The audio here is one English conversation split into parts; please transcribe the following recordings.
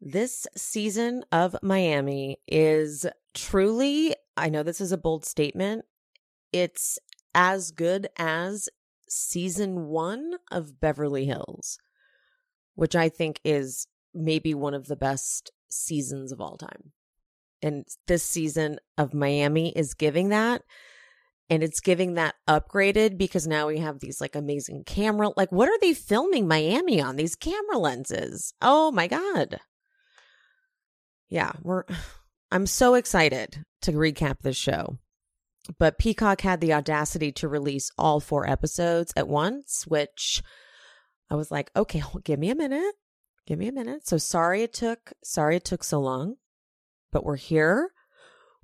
This season of Miami is truly, I know this is a bold statement, it's as good as season one of Beverly Hills, which I think is maybe one of the best seasons of all time. And this season of Miami is giving that. And it's giving that upgraded because now we have these like amazing camera. Like, what are they filming Miami on? These camera lenses. Oh my God yeah, we're I'm so excited to recap this show. But Peacock had the audacity to release all four episodes at once, which I was like, okay, give me a minute. Give me a minute. So sorry it took sorry it took so long, but we're here.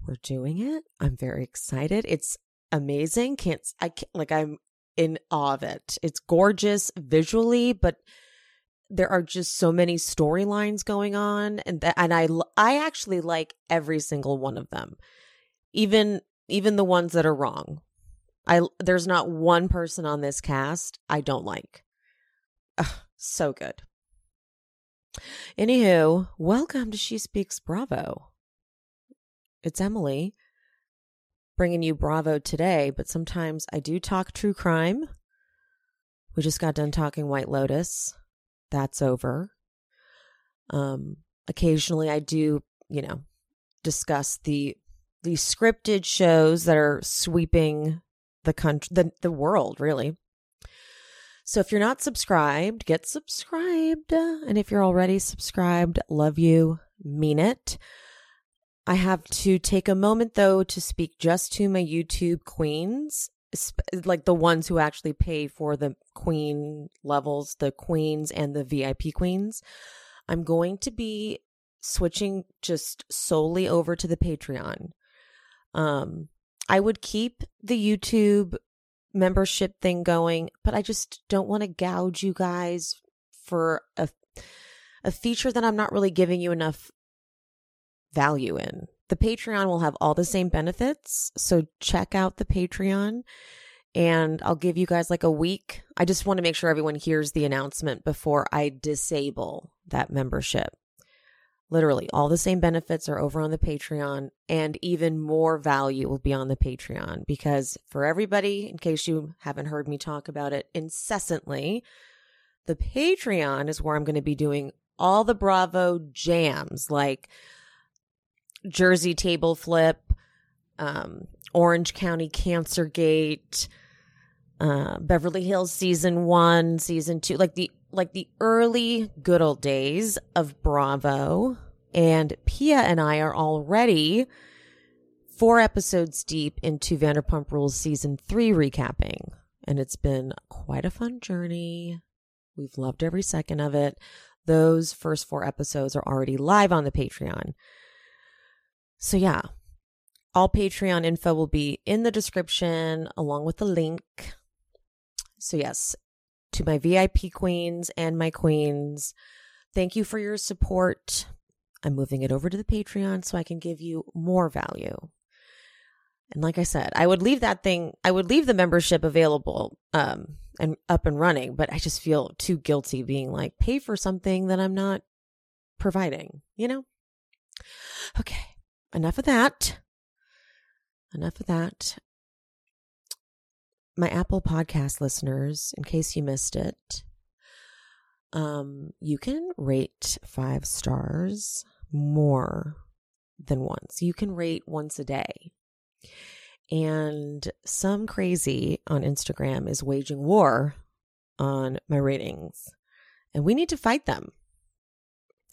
We're doing it. I'm very excited. It's amazing. Can't I can't, like I'm in awe of it. It's gorgeous visually, but there are just so many storylines going on and th- and I I actually like every single one of them. Even even the ones that are wrong. I there's not one person on this cast I don't like. Ugh, so good. Anywho, welcome to She Speaks Bravo. It's Emily bringing you Bravo today, but sometimes I do talk true crime. We just got done talking White Lotus that's over. Um, occasionally I do, you know, discuss the the scripted shows that are sweeping the country the, the world really. So if you're not subscribed, get subscribed. And if you're already subscribed, love you, mean it. I have to take a moment though to speak just to my YouTube queens like the ones who actually pay for the queen levels, the queens and the VIP queens. I'm going to be switching just solely over to the Patreon. Um, I would keep the YouTube membership thing going, but I just don't want to gouge you guys for a a feature that I'm not really giving you enough value in. The Patreon will have all the same benefits. So check out the Patreon and I'll give you guys like a week. I just want to make sure everyone hears the announcement before I disable that membership. Literally, all the same benefits are over on the Patreon, and even more value will be on the Patreon because for everybody, in case you haven't heard me talk about it incessantly, the Patreon is where I'm going to be doing all the Bravo jams like Jersey Table Flip, um, Orange County Cancer Gate, uh, Beverly Hills season one, season two, like the like the early good old days of Bravo. And Pia and I are already four episodes deep into Vanderpump Rules season three recapping. And it's been quite a fun journey. We've loved every second of it. Those first four episodes are already live on the Patreon. So, yeah, all Patreon info will be in the description along with the link. So, yes, to my VIP queens and my queens, thank you for your support. I'm moving it over to the Patreon so I can give you more value. And like I said, I would leave that thing, I would leave the membership available um, and up and running, but I just feel too guilty being like, pay for something that I'm not providing, you know? Okay, enough of that. Enough of that. My Apple Podcast listeners, in case you missed it, um, you can rate five stars more than once. You can rate once a day. And some crazy on Instagram is waging war on my ratings. And we need to fight them.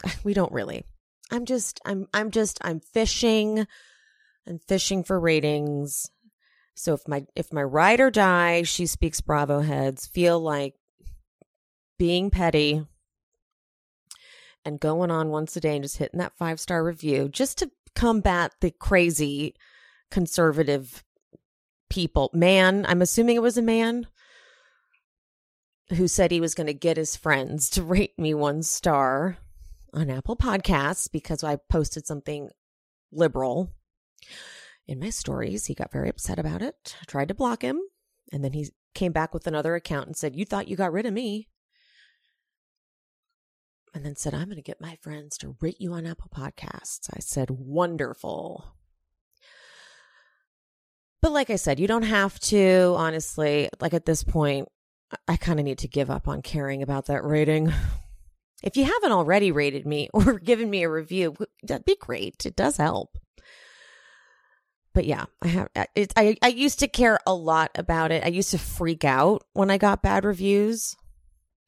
We don't really. I'm just I'm I'm just I'm fishing. I'm fishing for ratings. So if my if my ride or die, she speaks Bravo heads feel like being petty and going on once a day and just hitting that five star review just to combat the crazy conservative people. Man, I'm assuming it was a man who said he was going to get his friends to rate me one star on Apple Podcasts because I posted something liberal in my stories. He got very upset about it. I tried to block him. And then he came back with another account and said, You thought you got rid of me. And then said, I'm going to get my friends to rate you on Apple Podcasts. I said, Wonderful. But like I said, you don't have to, honestly. Like at this point, I kind of need to give up on caring about that rating. If you haven't already rated me or given me a review, that'd be great. It does help. But yeah, I have. Uh, it, I I used to care a lot about it. I used to freak out when I got bad reviews.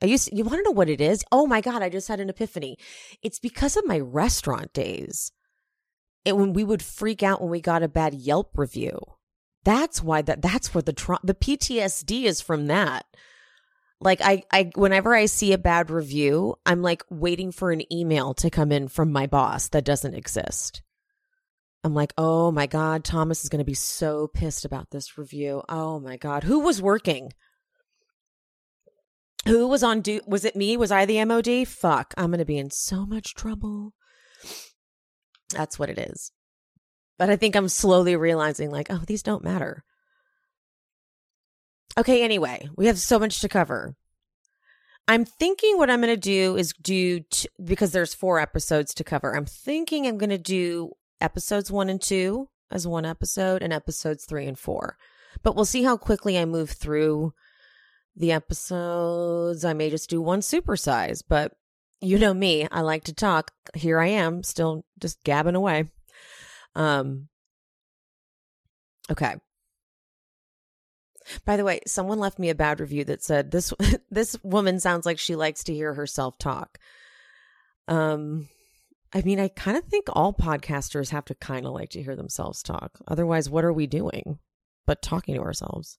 I used. To, you want to know what it is? Oh my god! I just had an epiphany. It's because of my restaurant days. It, when we would freak out when we got a bad Yelp review. That's why that that's where the tra- the PTSD is from that. Like I I whenever I see a bad review, I'm like waiting for an email to come in from my boss that doesn't exist. I'm like, "Oh my god, Thomas is going to be so pissed about this review. Oh my god, who was working? Who was on do was it me? Was I the MOD? Fuck, I'm going to be in so much trouble." That's what it is. But I think I'm slowly realizing, like, oh, these don't matter. Okay, anyway, we have so much to cover. I'm thinking what I'm going to do is do, t- because there's four episodes to cover, I'm thinking I'm going to do episodes one and two as one episode and episodes three and four. But we'll see how quickly I move through the episodes. I may just do one supersize, but you know me, I like to talk. Here I am, still just gabbing away. Um, okay. By the way, someone left me a bad review that said this this woman sounds like she likes to hear herself talk. Um I mean, I kind of think all podcasters have to kind of like to hear themselves talk. Otherwise, what are we doing but talking to ourselves?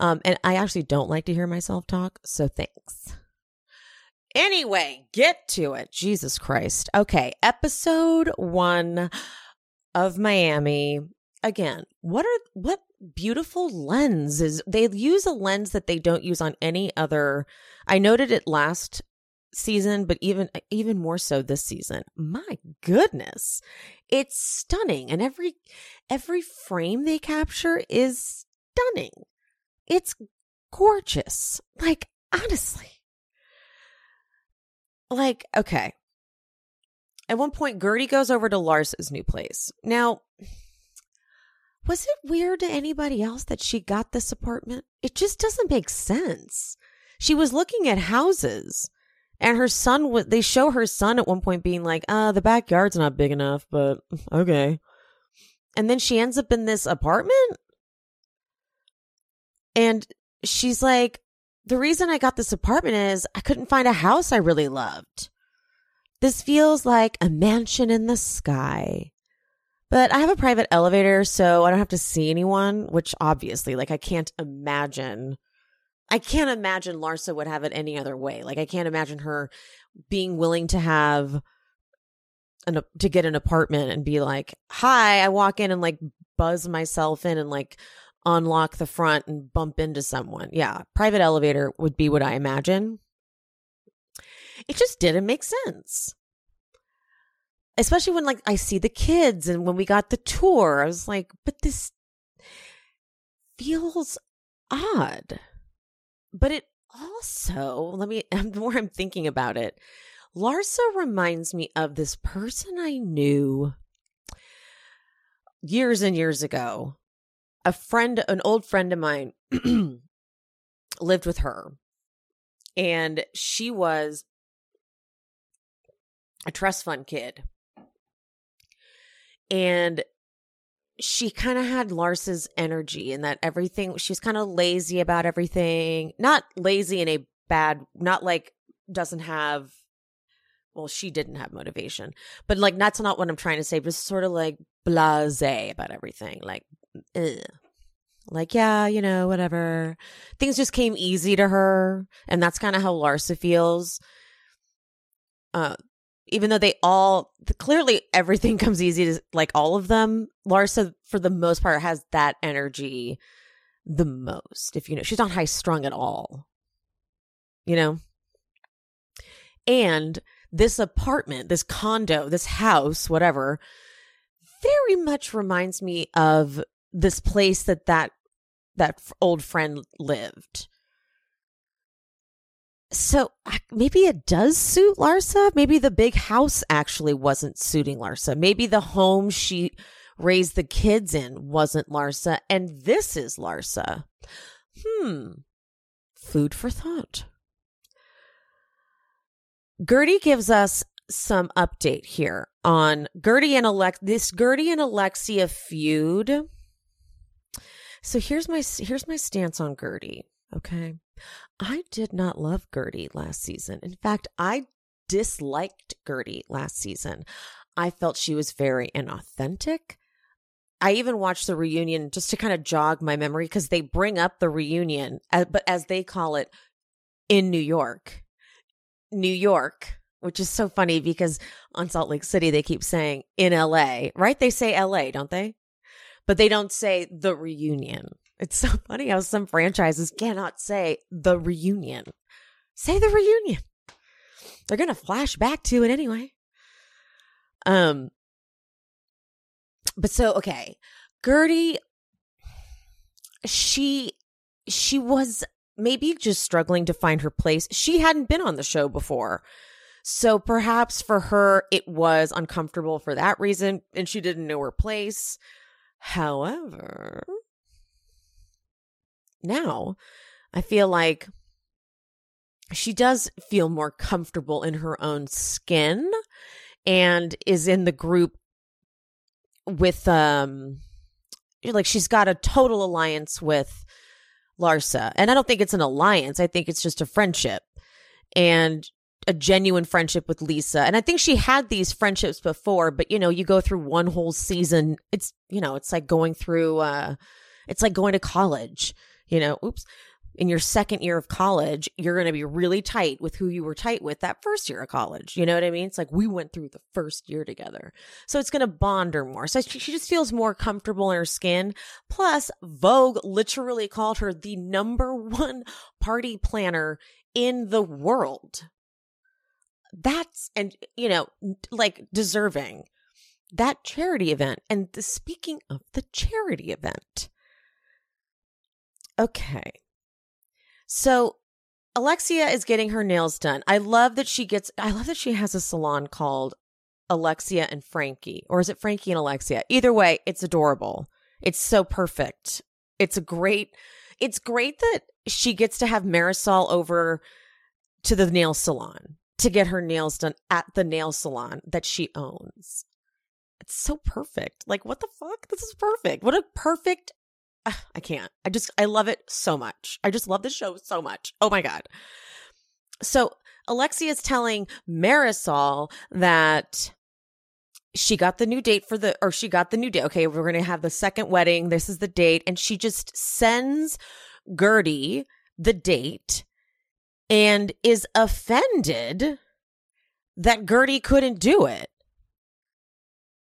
Um and I actually don't like to hear myself talk, so thanks. Anyway, get to it. Jesus Christ. Okay, episode 1 of Miami. Again, what are what beautiful lenses? They use a lens that they don't use on any other. I noted it last season, but even even more so this season. My goodness. It's stunning and every every frame they capture is stunning. It's gorgeous. Like honestly. Like okay, at one point, Guerdy goes over to Larsa's new place. Now, was it weird to anybody else that she got this apartment? It just doesn't make sense. She was looking at houses, and her son was. They show her son at one point being like, "Uh, the backyard's not big enough, but okay." And then she ends up in this apartment, and she's like, "The reason I got this apartment is I couldn't find a house I really loved." This feels like a mansion in the sky. But I have a private elevator, so I don't have to see anyone, which obviously, like, I can't imagine. I can't imagine Larsa would have it any other way. Like, I can't imagine her being willing to have an, to get an apartment and be like, hi, I walk in and like buzz myself in and like unlock the front and bump into someone. Yeah, private elevator would be what I imagine. It just didn't make sense. Especially when like I see the kids and when we got the tour, I was like, but this feels odd. But it also, let me, the more I'm thinking about it, Larsa reminds me of this person I knew years and years ago. A friend, an old friend of mine lived with her. And she was a trust fund kid. And she kind of had Larsa's energy and that everything, she was kind of lazy about everything. Not lazy in a bad, not like doesn't have, well, she didn't have motivation, but like that's not what I'm trying to say, but sort of like blase about everything. Like, ugh. like, yeah, you know, whatever. Things just came easy to her. And that's kind of how Larsa feels. Uh, even though they all clearly everything comes easy to like all of them. Larsa for the most part has that energy the most if you know she's not high strung at all. You know? And this apartment this condo this house whatever very much reminds me of this place that that that old friend lived so maybe it does suit Larsa. Maybe the big house actually wasn't suiting Larsa. Maybe the home she raised the kids in wasn't Larsa, and this is Larsa. Hmm. Food for thought. Guerdy gives us some update here on Guerdy and Alex this Guerdy and Alexia feud. So here's my here's my stance on Guerdy, Okay. I did not love Guerdy last season. In fact, I disliked Guerdy last season. I felt she was very inauthentic. I even watched the reunion just to kind of jog my memory because they bring up the reunion, uh, but as they call it, in New York. New York, which is so funny because on Salt Lake City, they keep saying in LA, right? They say LA, don't they? But they don't say the reunion. It's so funny how some franchises cannot say the reunion. Say the reunion. They're going to flash back to it anyway. Um but so okay, Guerdy she she was maybe just struggling to find her place. She hadn't been on the show before. So perhaps for her it was uncomfortable for that reason and she didn't know her place. However, now I feel like she does feel more comfortable in her own skin and is in the group with um like she's got a total alliance with Larsa. And I don't think it's an alliance. I think it's just a friendship and a genuine friendship with Lisa. And I think she had these friendships before, but you know, you go through one whole season. It's, you know, it's like going through uh it's like going to college you know, oops, in your second year of college, you're going to be really tight with who you were tight with that first year of college. You know what I mean? It's like we went through the first year together. So it's going to bond her more. So she, she just feels more comfortable in her skin. Plus, Vogue literally called her the number one party planner in the world. That's, and, you know, like deserving that charity event. And the, speaking of the charity event, Okay. So Alexia is getting her nails done. I love that she gets, I love that she has a salon called Alexia and Frankie, or is it Frankie and Alexia? Either way, it's adorable. It's so perfect. It's a great, it's great that she gets to have Marysol over to the nail salon to get her nails done at the nail salon that she owns. It's so perfect. Like, what the fuck? This is perfect. What a perfect I can't. I just I love it so much. I just love the show so much. Oh my god. So Alexia is telling Marysol that she got the new date for the or she got the new date. Okay, we're going to have the second wedding. This is the date and she just sends Guerdy the date and is offended that Guerdy couldn't do it.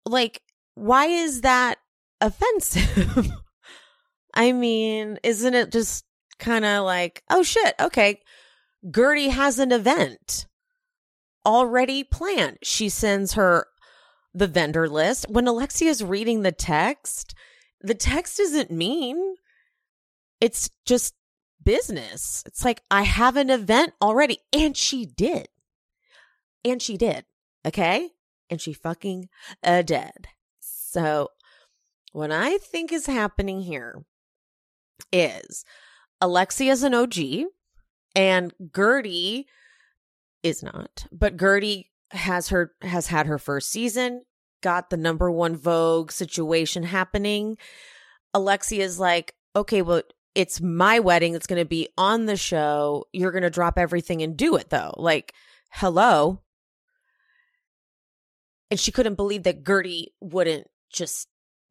Like why is that offensive? I mean, isn't it just kind of like, oh shit, okay, Guerdy has an event already planned. She sends her the vendor list. When Alexia's reading the text, the text isn't mean. It's just business. It's like, I have an event already. And she did. And she did. Okay. And she fucking uh, did. So, what I think is happening here is Alexia's an OG and Guerdy is not. But Guerdy has her has had her first season, got the number one Vogue situation happening. Alexia's like, okay, well, it's my wedding It's going to be on the show. You're going to drop everything and do it though. Like, hello. And she couldn't believe that Guerdy wouldn't just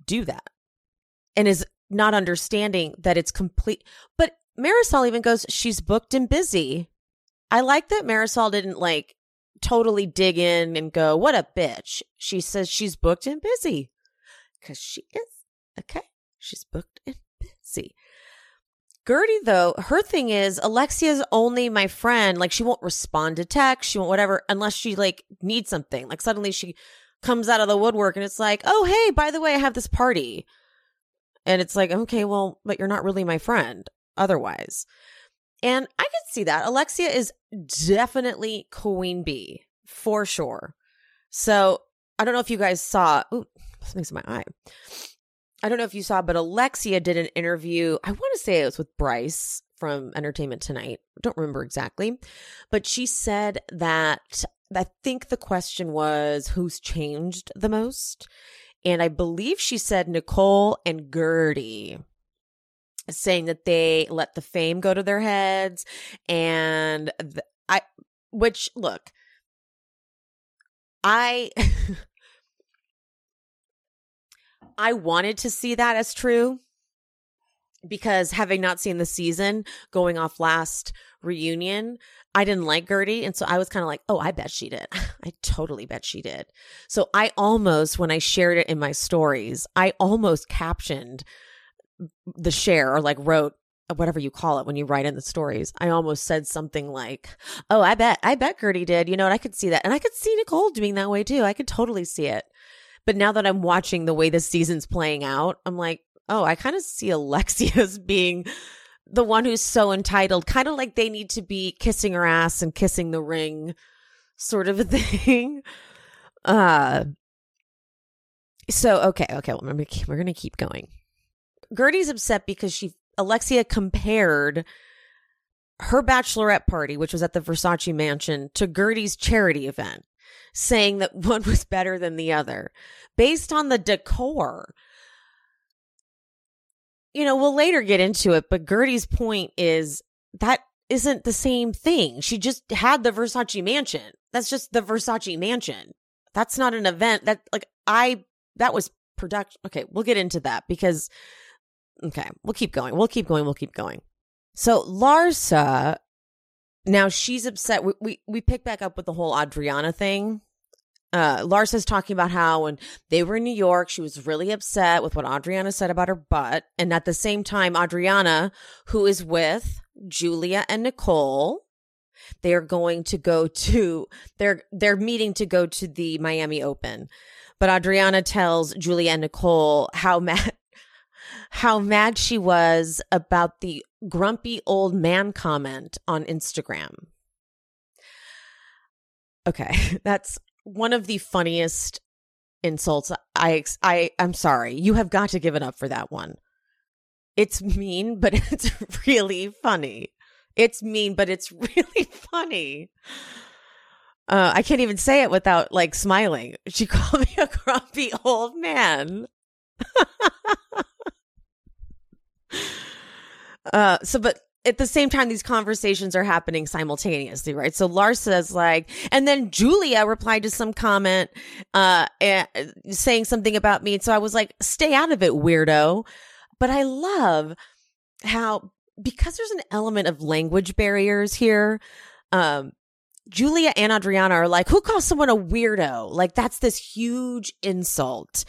do that and is not understanding that it's complete. But Marysol even goes, she's booked and busy. I like that Marysol didn't like totally dig in and go, what a bitch. She says she's booked and busy because she is. Okay. She's booked and busy. Guerdy, though, her thing is Alexia's only my friend. Like she won't respond to text. She won't whatever unless she like needs something. Like suddenly she comes out of the woodwork and it's like, oh, hey, by the way, I have this party. And it's like, okay, well, but you're not really my friend otherwise. And I could see that. Alexia is definitely queen bee for sure. So I don't know if you guys saw, ooh, something's in my eye. I don't know if you saw, but Alexia did an interview. I want to say it was with Bryce from Entertainment Tonight. Don't remember exactly, but she said that I think the question was who's changed the most. And I believe she said Nicole and Guerdy saying that they let the fame go to their heads and I which look I I wanted to see that as true because having not seen the season going off last reunion, I didn't like Guerdy. And so I was kind of like, oh, I bet she did. I totally bet she did. So I almost, when I shared it in my stories, I almost captioned the share or like wrote whatever you call it when you write in the stories. I almost said something like, "Oh, I bet, I bet Guerdy did." You know, and I could see that, and I could see Nicole doing that way too. I could totally see it. But now that I'm watching the way the season's playing out, I'm like, oh, I kind of see Alexia as being the one who's so entitled, kind of like they need to be kissing her ass and kissing the ring, sort of a thing. Uh, so okay, okay, well, we're gonna keep going. Guerdy's upset because she Alexia compared her bachelorette party, which was at the Versace mansion, to Guerdy's charity event, saying that one was better than the other based on the decor. You know, we'll later get into it, but Guerdy's point is that isn't the same thing. She just had the Versace mansion. That's just the Versace mansion. That's not an event that like I that was production. Okay, we'll get into that because Okay, we'll keep going. We'll keep going. We'll keep going. So Larsa, now she's upset. We we, we pick back up with the whole Adriana thing. Uh, Larsa's talking about how when they were in New York, she was really upset with what Adriana said about her butt, and at the same time, Adriana, who is with Julia and Nicole, they are going to go to they're they're meeting to go to the Miami Open. But Adriana tells Julia and Nicole how mad how mad she was about the grumpy old man comment on Instagram. Okay, that's one of the funniest insults. I I I'm sorry. You have got to give it up for that one. It's mean, but it's really funny. It's mean, but it's really funny. Uh, I can't even say it without like smiling. She called me a grumpy old man. Uh, so, but at the same time, these conversations are happening simultaneously, right? So Lars says like, and then Julia replied to some comment, uh, saying something about me. So I was like, stay out of it, weirdo. But I love how, because there's an element of language barriers here, um, Julia and Adriana are like, who calls someone a weirdo? Like, that's this huge insult.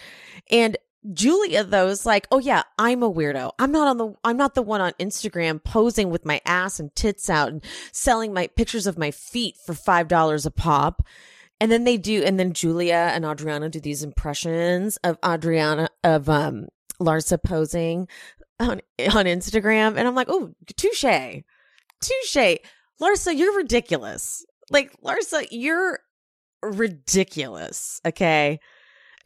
And Julia though is like, "Oh yeah, I'm a weirdo. I'm not on the I'm not the one on Instagram posing with my ass and tits out and selling my pictures of my feet for $5 a pop." And then they do, and then Julia and Adriana do these impressions of Adriana of um Larsa posing on on Instagram, and I'm like, oh, touche, touche, Larsa, you're ridiculous. Like Larsa, you're ridiculous. Okay,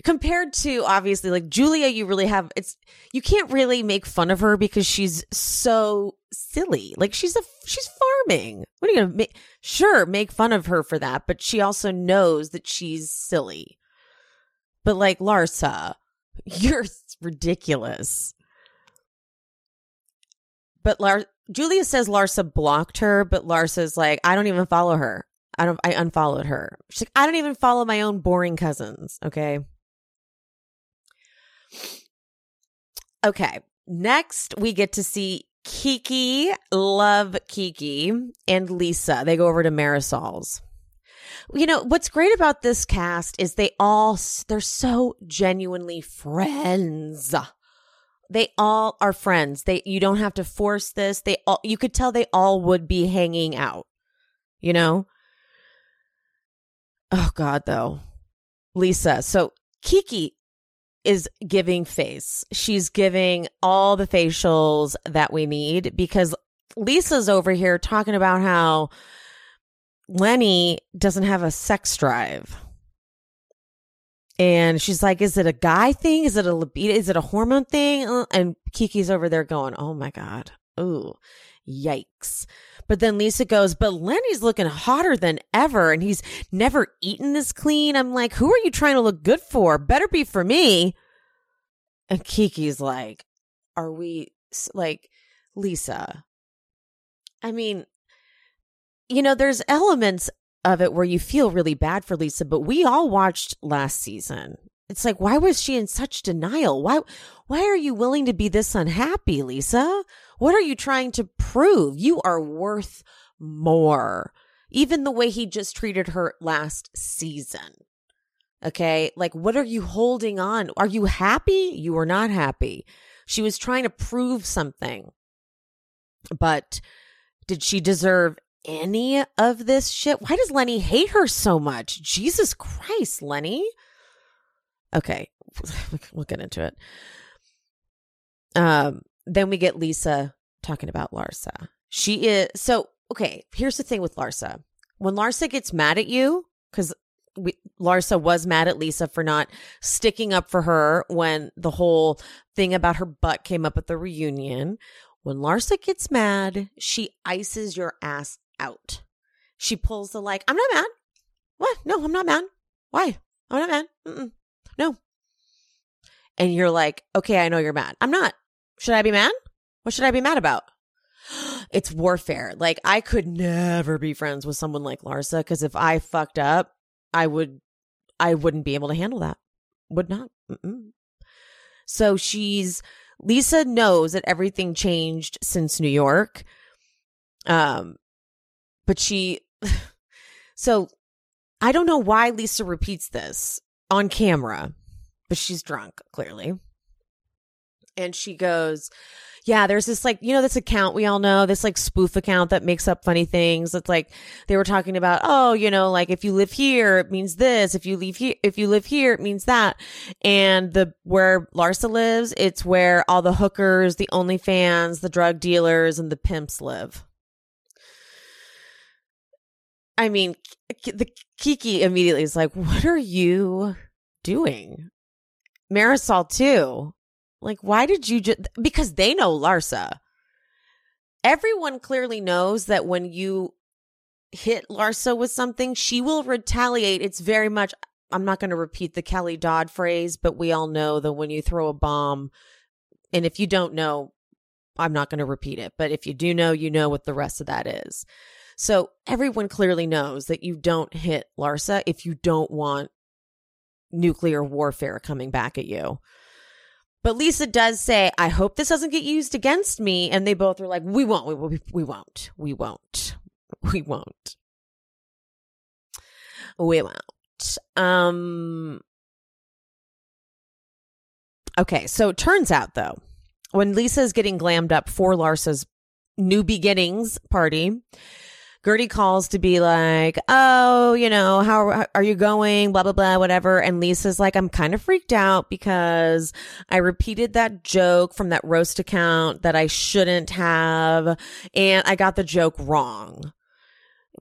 compared to obviously like Julia, you really have it's you can't really make fun of her because she's so silly. Like she's a she's farming. What are you gonna make? Sure, make fun of her for that, but she also knows that she's silly. But like Larsa, you're ridiculous. But Lar- Julia says Larsa blocked her, but Larsa's like, I don't even follow her. I don't. I unfollowed her. She's like, I don't even follow my own boring cousins. Okay. Okay. Next, we get to see Kiki, love Kiki, and Lisa. They go over to Marysol's. You know, what's great about this cast is they all, they're so genuinely friends. They all are friends. They, you don't have to force this. They all, you could tell they all would be hanging out, you know? Oh God, though. Lisa. So Kiki is giving face. She's giving all the facials that we need because Lisa's over here talking about how Lenny doesn't have a sex drive. And she's like, is it a guy thing? Is it a libido? Is it a hormone thing? Uh, and Kiki's over there going, oh my God. Ooh, yikes. But then Lisa goes, but Lenny's looking hotter than ever and he's never eaten this clean. I'm like, who are you trying to look good for? Better be for me. And Kiki's like, are we like, Lisa? I mean, you know, there's elements of it where you feel really bad for Lisa, but we all watched last season. It's like, why was she in such denial? Why, why are you willing to be this unhappy, Lisa? What are you trying to prove? You are worth more. Even the way he just treated her last season. Okay. Like, what are you holding on? Are you happy? You are not happy. She was trying to prove something. But did she deserve any of this shit? Why does Lenny hate her so much? Jesus Christ, Lenny. Okay. We'll get into it. Um, then we get Lisa talking about Larsa. She is so okay. Here's the thing with Larsa. When Larsa gets mad at you, because Larsa was mad at Lisa for not sticking up for her when the whole thing about her butt came up at the reunion. When Larsa gets mad, she ices your ass out. She pulls the like, I'm not mad. What? No, I'm not mad. Why? I'm not mad. Mm-mm. No. And you're like, okay, I know you're mad. I'm not. Should I be mad? What should I be mad about? It's warfare. Like I could never be friends with someone like Larsa because if I fucked up, I would, I wouldn't be able to handle that. Would not. Mm-mm. So she's Lisa knows that everything changed since New York. Um, but she, so I don't know why Lisa repeats this on camera, but she's drunk clearly. And she goes, yeah, there's this like, you know, this account we all know, this like spoof account that makes up funny things. It's like they were talking about, oh, you know, like if you live here, it means this. If you leave here, if you live here, it means that. And the where Larsa lives, it's where all the hookers, the OnlyFans, the drug dealers, and the pimps live. I mean, the Kiki immediately is like, "What are you doing?" Marysol too. Like, why did you just? Because they know Larsa. Everyone clearly knows that when you hit Larsa with something, she will retaliate. It's very much. I'm not going to repeat the Kelly Dodd phrase, but we all know that when you throw a bomb, and if you don't know, I'm not going to repeat it. But if you do know, you know what the rest of that is. So everyone clearly knows that you don't hit Larsa if you don't want nuclear warfare coming back at you. But Lisa does say, I hope this doesn't get used against me. And they both are like, we won't, we, we, we won't, we won't, we won't. We won't. Um, okay. So it turns out though, when Lisa is getting glammed up for Larsa's new beginnings party, Guerdy calls to be like, "Oh, you know, how are you going? Blah blah blah, whatever." And Lisa's like, "I'm kind of freaked out because I repeated that joke from that roast account that I shouldn't have, and I got the joke wrong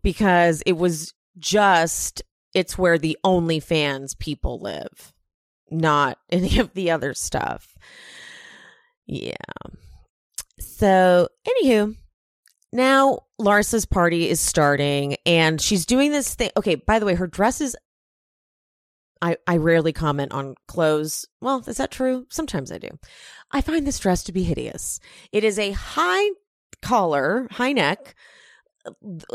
because it was just it's where the OnlyFans people live, not any of the other stuff." Yeah. So, anywho, now Larsa's party is starting and she's doing this thing. Okay, by the way, her dress is. I, I rarely comment on clothes. Well, is that true? Sometimes I do. I find this dress to be hideous. It is a high collar, high neck,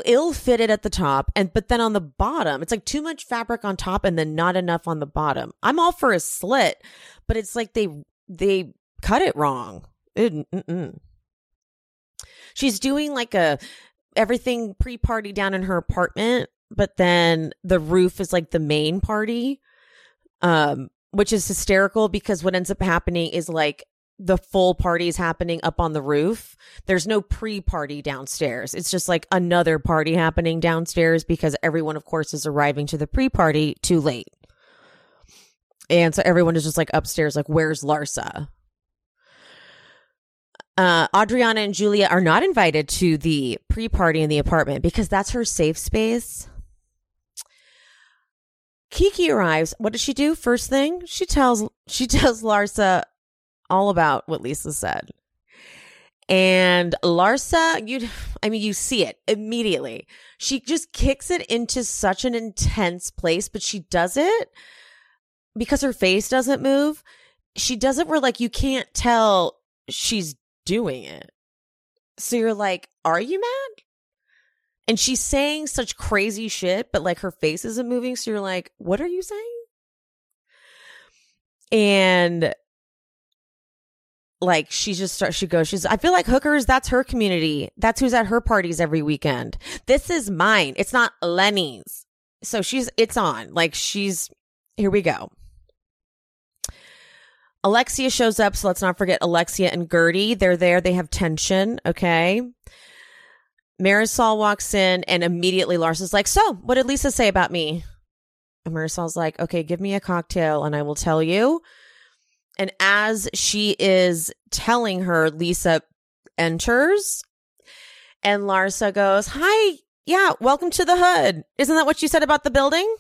ill fitted at the top, and but then on the bottom, it's like too much fabric on top and then not enough on the bottom. I'm all for a slit, but it's like they they cut it wrong. Mm-mm. She's doing like a everything pre-party down in her apartment, but then the roof is like the main party. Um which is hysterical because what ends up happening is like the full party is happening up on the roof. There's no pre party downstairs. It's just like another party happening downstairs because everyone, of course, is arriving to the pre party too late. And so everyone is just like upstairs, like, where's Larsa? Uh, Adriana and Julia are not invited to the pre party in the apartment because that's her safe space. Kiki arrives. What does she do? First thing she tells she tells Larsa all about what Lisa said. And Larsa, you I mean you see it immediately. She just kicks it into such an intense place, but she does it because her face doesn't move. She does it where like you can't tell she's doing it. So you're like, are you mad? And she's saying such crazy shit, but like her face isn't moving. So you're like, what are you saying? And like she just starts, she goes, she's, I feel like hookers, that's her community. That's who's at her parties every weekend. This is mine. It's not Lenny's. So she's, it's on. Like she's, here we go. Alexia shows up, so let's not forget Alexia and Guerdy. They're there. They have tension. Okay. Marysol walks in, and immediately Larsa's like, "So, what did Lisa say about me?" And Marysol's like, "Okay, give me a cocktail, and I will tell you." And as she is telling her, Lisa enters, and Larsa goes, "Hi, yeah, welcome to the hood. Isn't that what you said about the building?"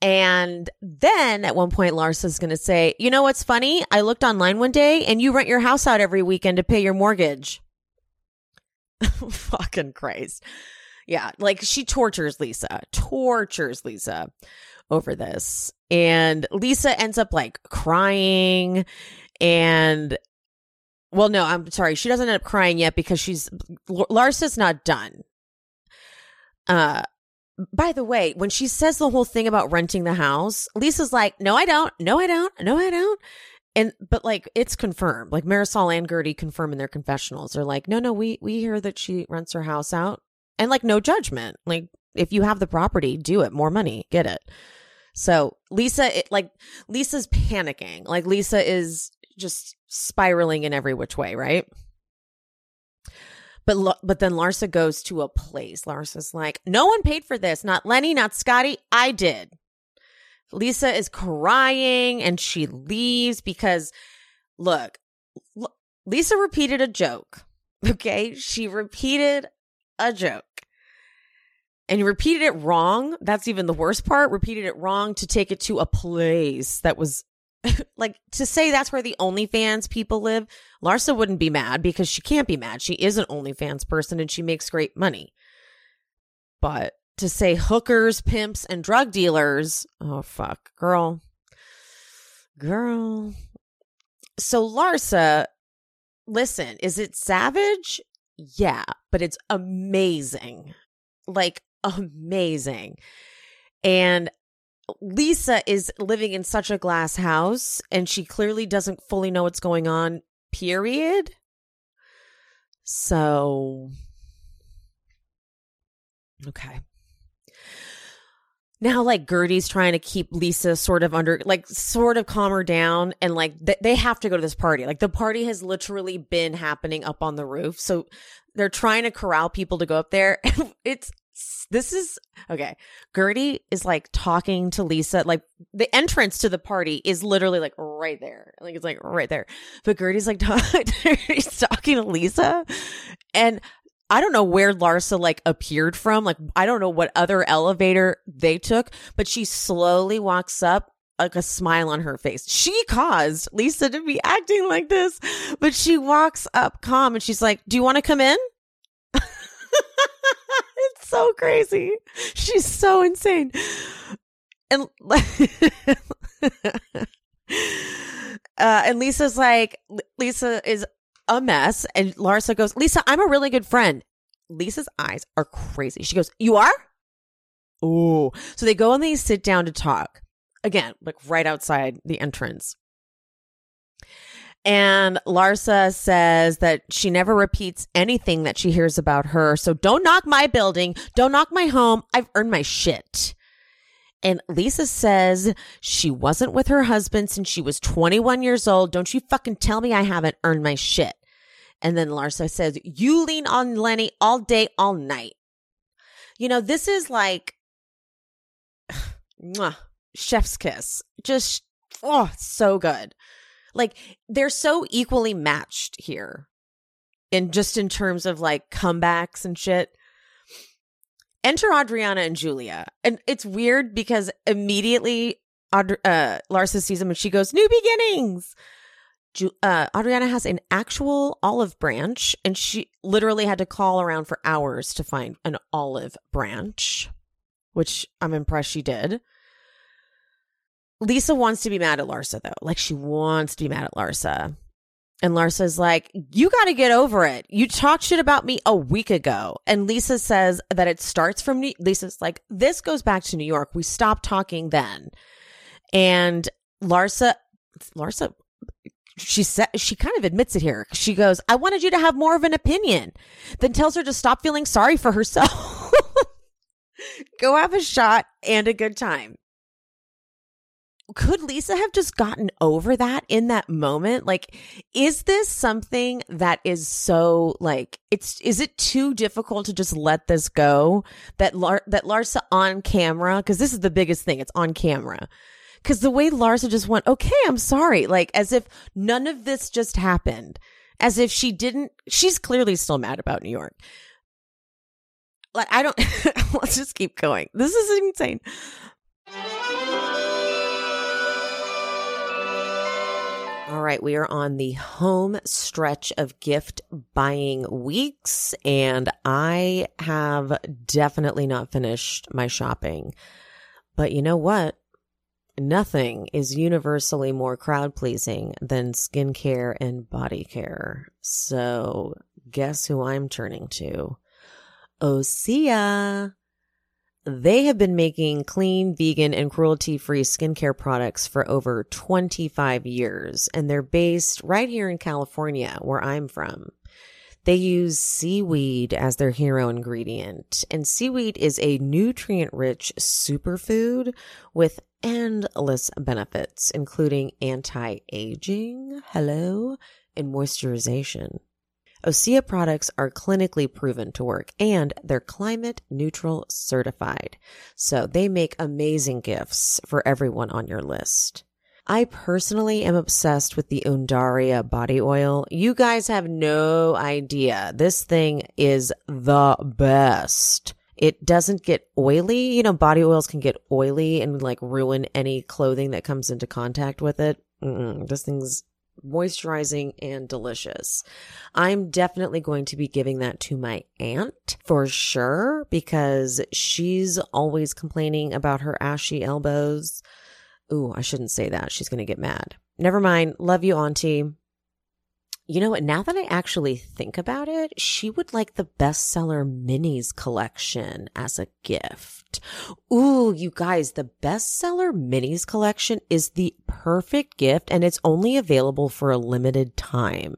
And then at one point, Larsa's going to say, You know what's funny? I looked online one day and you rent your house out every weekend to pay your mortgage. Fucking Christ. Yeah. Like she tortures Lisa, tortures Lisa over this. And Lisa ends up like crying. And well, no, I'm sorry. She doesn't end up crying yet because she's Larsa's not done. Uh, by the way, when she says the whole thing about renting the house, Lisa's like, "No, I don't. No, I don't. No, I don't." And but like it's confirmed. Like Marysol and Guerdy confirm in their confessionals. They're like, "No, no, we we hear that she rents her house out." And like no judgment. Like if you have the property, do it. More money, get it. So Lisa, it, like Lisa's panicking. Like Lisa is just spiraling in every which way, right? But but then Larsa goes to a place. Larsa's like, no one paid for this. Not Lenny, not Scotty. I did. Lisa is crying and she leaves because, look, L- Lisa repeated a joke. Okay. She repeated a joke and repeated it wrong. That's even the worst part. Repeated it wrong to take it to a place that was like to say that's where the OnlyFans people live, Larsa wouldn't be mad because she can't be mad. She is an OnlyFans person and she makes great money. But to say hookers, pimps, and drug dealers, oh fuck, girl. Girl. So Larsa, listen, is it savage? Yeah, but it's amazing. Like amazing. And Lisa is living in such a glass house and she clearly doesn't fully know what's going on, period. So, okay. Now, like Guerdy's trying to keep Lisa sort of under, like, sort of calm her down, and like th- they have to go to this party. Like, the party has literally been happening up on the roof. So, they're trying to corral people to go up there. it's this is okay. Guerdy is like talking to Lisa. Like the entrance to the party is literally like right there. Like it's like right there. But Guerdy's like talking to Lisa, and I don't know where Larsa like appeared from. Like I don't know what other elevator they took, but she slowly walks up like a smile on her face. She caused Lisa to be acting like this, but she walks up calm and she's like, "Do you want to come in?" so crazy. She's so insane. And uh, and Lisa's like, Lisa is a mess. And Larsa goes, Lisa, I'm a really good friend. Lisa's eyes are crazy. She goes, You are? Oh. So they go and they sit down to talk. Again, like right outside the entrance. And Larsa says that she never repeats anything that she hears about her. So don't knock my building. Don't knock my home. I've earned my shit. And Lisa says she wasn't with her husband since she was 21 years old. Don't you fucking tell me I haven't earned my shit. And then Larsa says, You lean on Lenny all day, all night. You know, this is like chef's kiss. Just, oh, so good. Like they're so equally matched here. And just in terms of like comebacks and shit. Enter Adriana and Julia. And it's weird because immediately Aud- uh, Larsa sees them and she goes, New beginnings. Ju- uh, Adriana has an actual olive branch and she literally had to call around for hours to find an olive branch, which I'm impressed she did. Lisa wants to be mad at Larsa though. Like she wants to be mad at Larsa. And Larsa's like, you got to get over it. You talked shit about me a week ago. And Lisa says that it starts from New- Lisa's like, this goes back to New York. We stopped talking then. And Larsa, Larsa, she said, she kind of admits it here. She goes, I wanted you to have more of an opinion. Then tells her to stop feeling sorry for herself. Go have a shot and a good time could Lisa have just gotten over that in that moment? Like, is this something that is so like it's is it too difficult to just let this go? That Lar- that Larsa on camera because this is the biggest thing. It's on camera. Because the way Larsa just went, okay, I'm sorry, like as if none of this just happened, as if she didn't. She's clearly still mad about New York. Like I don't. let's just keep going. This is insane. All right, we are on the home stretch of gift buying weeks, and I have definitely not finished my shopping. But you know what? Nothing is universally more crowd pleasing than skincare and body care. So, guess who I'm turning to? Osea. They have been making clean, vegan, and cruelty free skincare products for over 25 years, and they're based right here in California, where I'm from. They use seaweed as their hero ingredient, and seaweed is a nutrient rich superfood with endless benefits, including anti aging, hello, and moisturization. Osea products are clinically proven to work and they're climate neutral certified. So they make amazing gifts for everyone on your list. I personally am obsessed with the Undaria body oil. You guys have no idea. This thing is the best. It doesn't get oily. You know, body oils can get oily and like ruin any clothing that comes into contact with it. Mm-mm, this thing's moisturizing and delicious. I'm definitely going to be giving that to my aunt for sure because she's always complaining about her ashy elbows. Ooh, I shouldn't say that. She's going to get mad. Never mind. Love you, auntie. You know what? Now that I actually think about it, she would like the bestseller minis collection as a gift. Ooh, you guys, the bestseller minis collection is the perfect gift and it's only available for a limited time.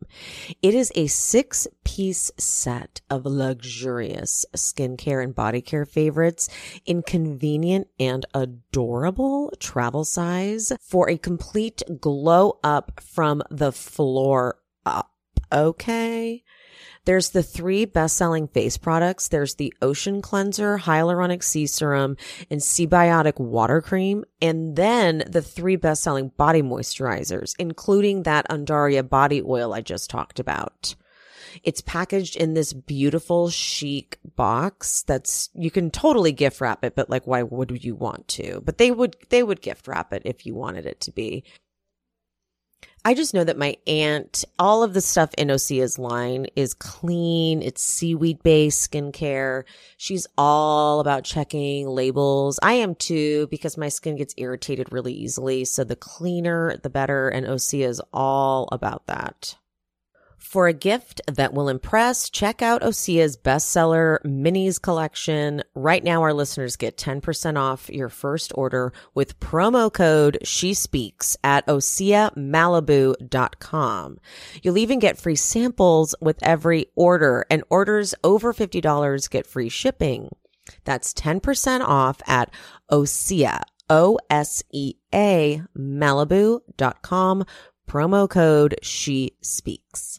It is a six piece set of luxurious skincare and body care favorites in convenient and adorable travel size for a complete glow up from the floor up. Okay. There's the three best selling face products. There's the Ocean Cleanser, Hyaluronic Sea Serum, and SeaBiotic Water Cream. And then the three best selling body moisturizers, including that Undaria body oil I just talked about. It's packaged in this beautiful chic box that's you can totally gift wrap it, but like why would you want to? But they would they would gift wrap it if you wanted it to be. I just know that my aunt, all of the stuff in Osea's line is clean. It's seaweed based skincare. She's all about checking labels. I am too because my skin gets irritated really easily. So the cleaner, the better. And Osea is all about that. For a gift that will impress, check out Osea's bestseller minis collection. Right now, our listeners get 10% off your first order with promo code She Speaks at OseaMalibu.com. You'll even get free samples with every order, and orders over $50 get free shipping. That's 10% off at Osea, O S E A, Malibu.com. Promo code She Speaks.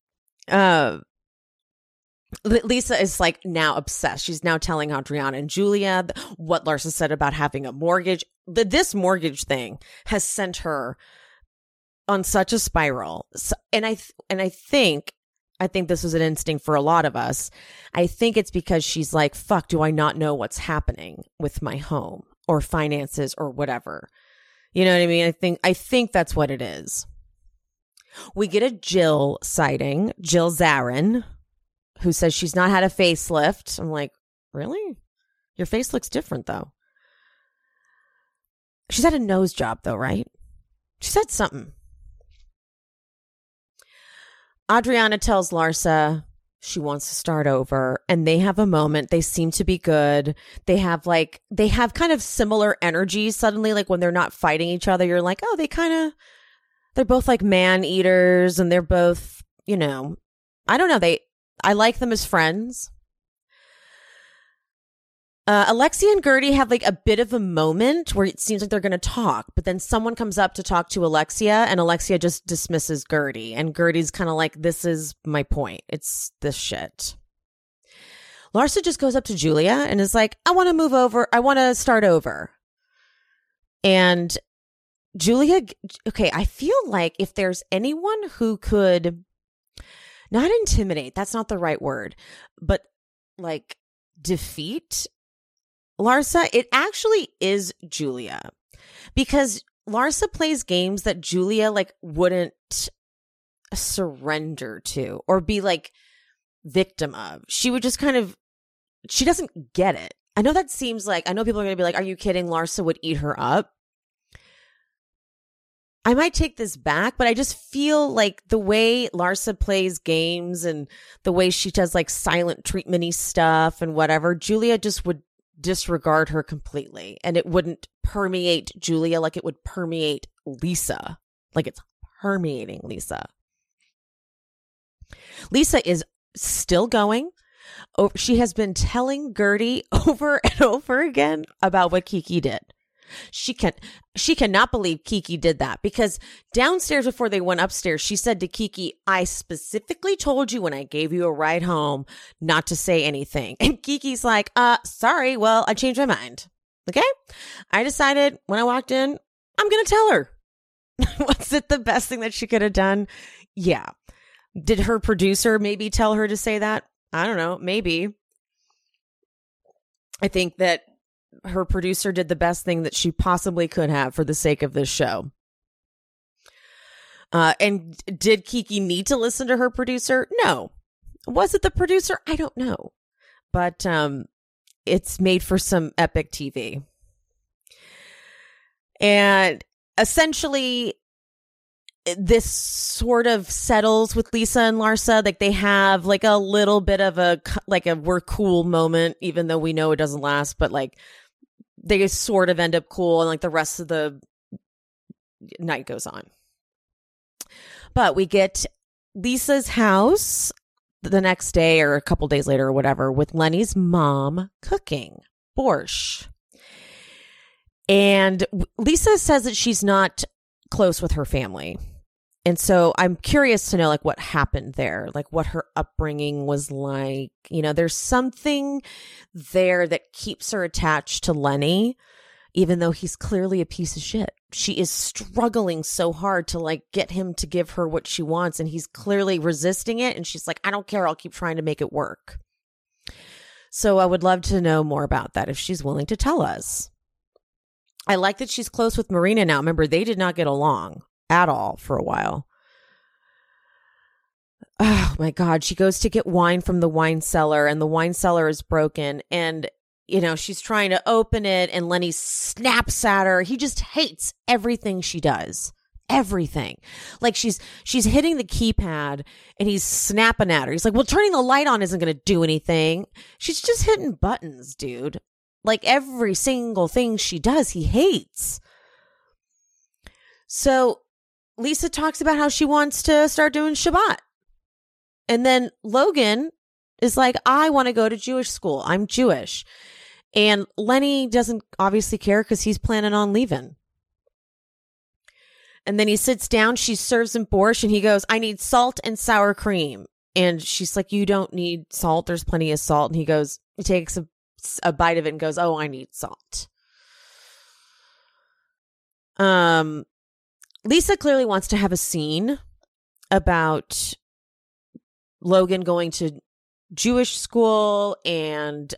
Uh, Lisa is like now obsessed. She's now telling Adriana and Julia what Larsa said about having a mortgage. The, this mortgage thing has sent her on such a spiral. So, and I th- and I think I think this was an instinct for a lot of us. I think it's because she's like, "Fuck, do I not know what's happening with my home or finances or whatever?" You know what I mean? I think I think that's what it is. We get a Jill sighting, Jill Zarin, who says she's not had a facelift. I'm like, really? Your face looks different though. She's had a nose job though, right? She said something. Adriana tells Larsa she wants to start over and they have a moment. They seem to be good. They have like, they have kind of similar energies suddenly. Like when they're not fighting each other, you're like, oh, they kind of, they're both like man eaters and they're both, you know, I don't know. They, I like them as friends. Uh, Alexia and Guerdy have like a bit of a moment where it seems like they're going to talk, but then someone comes up to talk to Alexia and Alexia just dismisses Guerdy. And Guerdy's kind of like, this is my point. It's this shit. Larsa just goes up to Julia and is like, I want to move over. I want to start over. And Julia, okay, I feel like if there's anyone who could not intimidate, that's not the right word, but like defeat Larsa, it actually is Julia because Larsa plays games that Julia like wouldn't surrender to or be like victim of. She would just kind of she doesn't get it. I know that seems like I know people are going to be like are you kidding Larsa would eat her up. I might take this back, but I just feel like the way Larsa plays games and the way she does like silent treatmenty stuff and whatever, Julia just would disregard her completely and it wouldn't permeate Julia like it would permeate Lisa. Like it's permeating Lisa. Lisa is still going. She has been telling Guerdy over and over again about what Kiki did. She can she cannot believe Kiki did that because downstairs before they went upstairs, she said to Kiki, I specifically told you when I gave you a ride home not to say anything. And Kiki's like, uh, sorry, well, I changed my mind. Okay. I decided when I walked in, I'm gonna tell her. Was it the best thing that she could have done? Yeah. Did her producer maybe tell her to say that? I don't know. Maybe. I think that her producer did the best thing that she possibly could have for the sake of this show. Uh, and did Kiki need to listen to her producer? No. Was it the producer? I don't know. But um, it's made for some epic TV. And essentially, this sort of settles with Lisa and Larsa. Like they have like a little bit of a like a we're cool moment, even though we know it doesn't last. But like they sort of end up cool, and like the rest of the night goes on. But we get Lisa's house the next day or a couple days later or whatever with Lenny's mom cooking borscht. And Lisa says that she's not close with her family. And so I'm curious to know like what happened there, like what her upbringing was like. You know, there's something there that keeps her attached to Lenny even though he's clearly a piece of shit. She is struggling so hard to like get him to give her what she wants and he's clearly resisting it and she's like I don't care, I'll keep trying to make it work. So I would love to know more about that if she's willing to tell us. I like that she's close with Marina now. Remember, they did not get along at all for a while. Oh my God. She goes to get wine from the wine cellar, and the wine cellar is broken. And you know, she's trying to open it and Lenny snaps at her. He just hates everything she does. Everything. Like she's she's hitting the keypad and he's snapping at her. He's like, "Well, turning the light on isn't going to do anything." She's just hitting buttons, dude. Like every single thing she does, he hates. So, Lisa talks about how she wants to start doing Shabbat. And then Logan is like, I want to go to Jewish school. I'm Jewish. And Lenny doesn't obviously care because he's planning on leaving. And then he sits down, she serves him borscht, and he goes, I need salt and sour cream. And she's like, You don't need salt. There's plenty of salt. And he goes, He takes a, a bite of it and goes, Oh, I need salt. Um, Lisa clearly wants to have a scene about Logan going to Jewish school and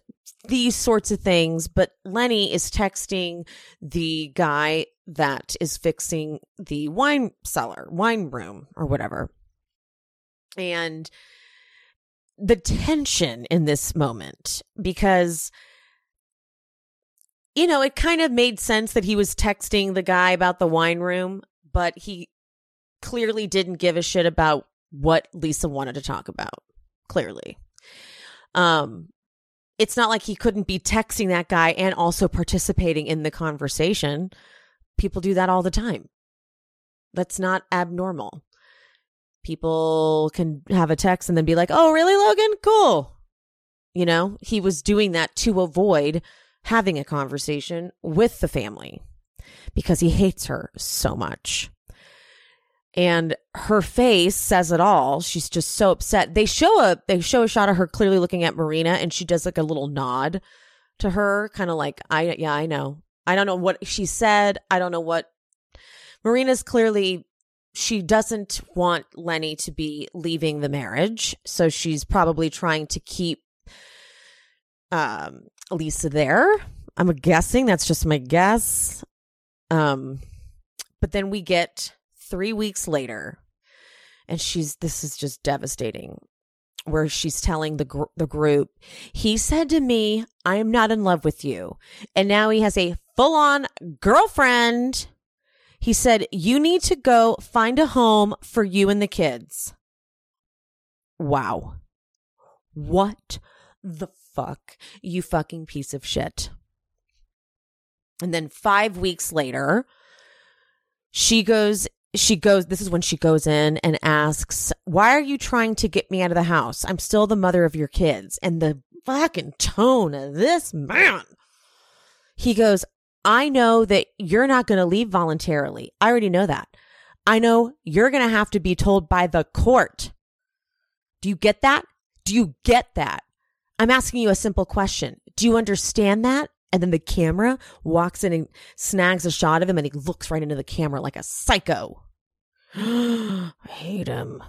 these sorts of things. But Lenny is texting the guy that is fixing the wine cellar, wine room, or whatever. And the tension in this moment, because, you know, it kind of made sense that he was texting the guy about the wine room, but he clearly didn't give a shit about what Lisa wanted to talk about. Clearly. Um, it's not like he couldn't be texting that guy and also participating in the conversation. People do that all the time. That's not abnormal. People can have a text and then be like, oh, really, Logan? Cool. You know, he was doing that to avoid having a conversation with the family because he hates her so much. And her face says it all. She's just so upset. They show a they show a shot of her clearly looking at marina and she does like a little nod to her kind of like i yeah i know. I don't know what she said. I don't know what marina's clearly she doesn't want lenny to be leaving the marriage. So she's probably trying to keep um lisa there. I'm guessing that's just my guess um but then we get three weeks later, and she's this is just devastating. Where she's telling the gr- the group, he said to me, "I am not in love with you," and now he has a full on girlfriend. He said, "You need to go find a home for you and the kids." Wow, what the fuck, you fucking piece of shit. And then five weeks later, she goes she goes this is when she goes in and asks why are you trying to get me out of the house? I'm still the mother of your kids. And the fucking tone of this man. He goes i know that you're not going to leave voluntarily. I already know that. I know you're going to have to be told by the court. Do you get that? Do you get that? I'm asking you a simple question. Do you understand that and then the camera walks in and snags a shot of him and he looks right into the camera like a psycho. I hate him.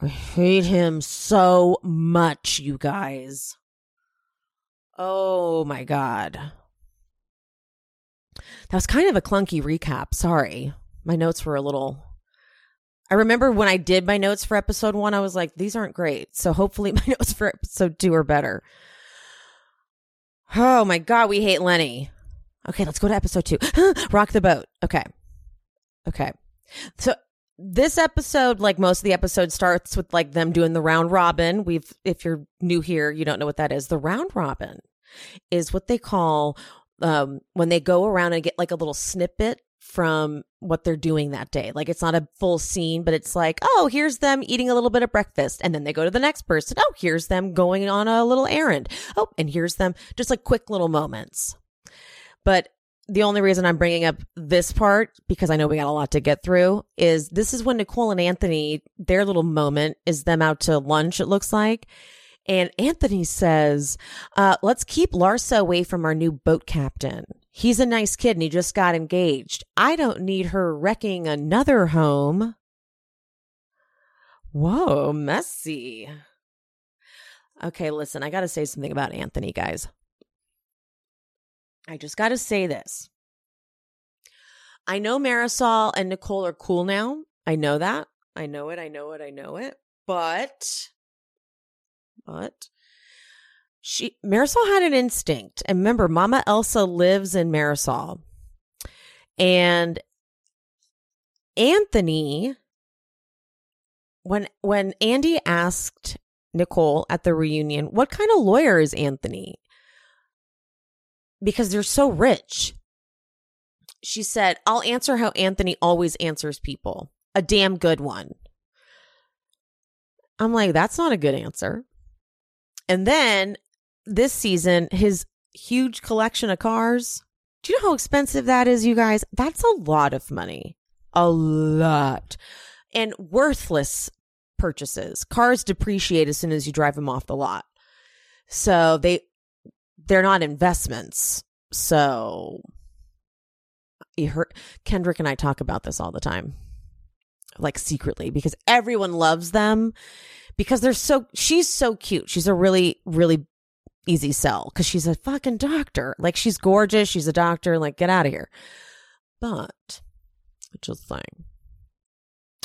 I hate him so much, you guys. Oh my God. That was kind of a clunky recap. Sorry. My notes were a little. I remember when I did my notes for episode one, I was like, these aren't great. So hopefully my notes for episode two are better. Oh my God, we hate Lenny. Okay, let's go to episode two. Rock the boat. Okay. Okay. So this episode, like most of the episodes, starts with like them doing the round robin. We've, if you're new here, you don't know what that is. The round robin is what they call um, when they go around and get like a little snippet from what they're doing that day. Like it's not a full scene, but it's like, oh, here's them eating a little bit of breakfast. And then they go to the next person. Oh, here's them going on a little errand. Oh, and here's them just like quick little moments. But the only reason I'm bringing up this part, because I know we got a lot to get through, is this is when Nicole and Anthony, their little moment is them out to lunch, it looks like. And Anthony says, uh, let's keep Larsa away from our new boat captain. He's a nice kid and he just got engaged. I don't need her wrecking another home. Whoa, messy. Okay, listen, I got to say something about Anthony, guys. I just got to say this. I know Marysol and Nicole are cool now. I know that. I know it. I know it. I know it. But, but she, Marysol had an instinct. And remember, Mama Elsa lives in Marysol. And Anthony, when, when Andy asked Nicole at the reunion, what kind of lawyer is Anthony? because they're so rich. She said, I'll answer how Anthony always answers people a damn good one. I'm like, that's not a good answer. And then this season, his huge collection of cars. Do you know how expensive that is, you guys? That's a lot of money. A lot. And worthless purchases. Cars depreciate as soon as you drive them off the lot. So they they're not investments. So you heard Kendrick and I talk about this all the time. Like secretly because everyone loves them because they're so she's so cute. She's a really really easy sell cuz she's a fucking doctor. Like she's gorgeous, she's a doctor, like get out of here. But just saying.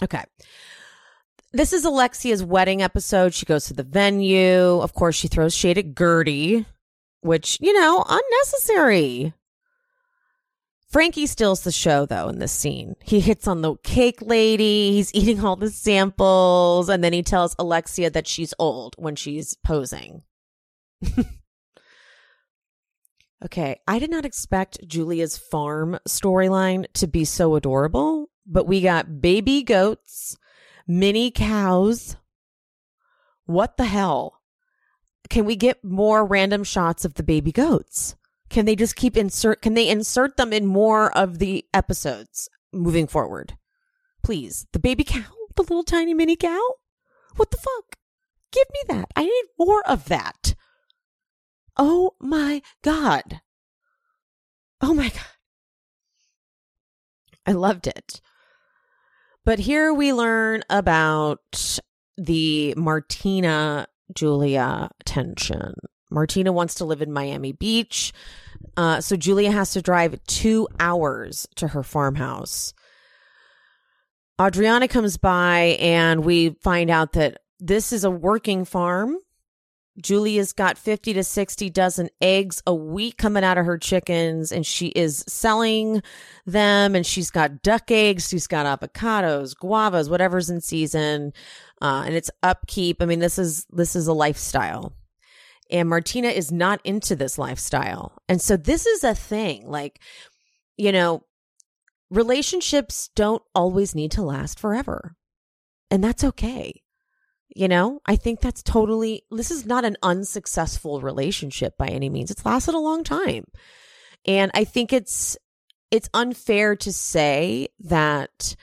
Okay. This is Alexia's wedding episode. She goes to the venue. Of course, she throws shade at Guerdy, which, you know, unnecessary. Frankie steals the show though in this scene. He hits on the cake lady, he's eating all the samples, and then he tells Alexia that she's old when she's posing. Okay, I did not expect Julia's farm storyline to be so adorable, but we got baby goats, mini cows. What the hell? can we get more random shots of the baby goats? Can they just keep insert can they insert them in more of the episodes moving forward? Please. The baby cow, the little tiny mini cow? What the fuck? Give me that. I need more of that. Oh my god. Oh my god. I loved it. But here we learn about the Martina Julia tension. Martina wants to live in Miami Beach. Uh, so Julia has to drive two hours to her farmhouse. Adriana comes by and we find out that this is a working farm. Julia's got 50 to 60 dozen eggs a week coming out of her chickens and she is selling them and she's got duck eggs, she's got avocados, guavas, whatever's in season uh, and it's upkeep. I mean, this is this is a lifestyle, and Martina is not into this lifestyle, and so this is a thing. Like, you know, relationships don't always need to last forever, and that's okay. You know, I think that's totally. This is not an unsuccessful relationship by any means. It's lasted a long time, and I think it's it's unfair to say that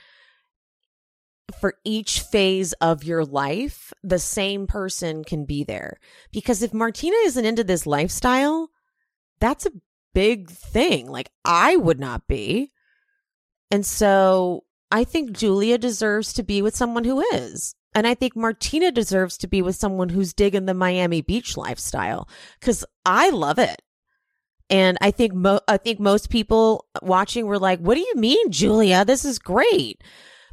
for each phase of your life, the same person can be there. Because if Martina isn't into this lifestyle, that's a big thing. Like I would not be. And so I think Julia deserves to be with someone who is. And I think Martina deserves to be with someone who's digging the Miami Beach lifestyle because I love it. And I think mo- I think most people watching were like, "What do you mean, Julia? This is great."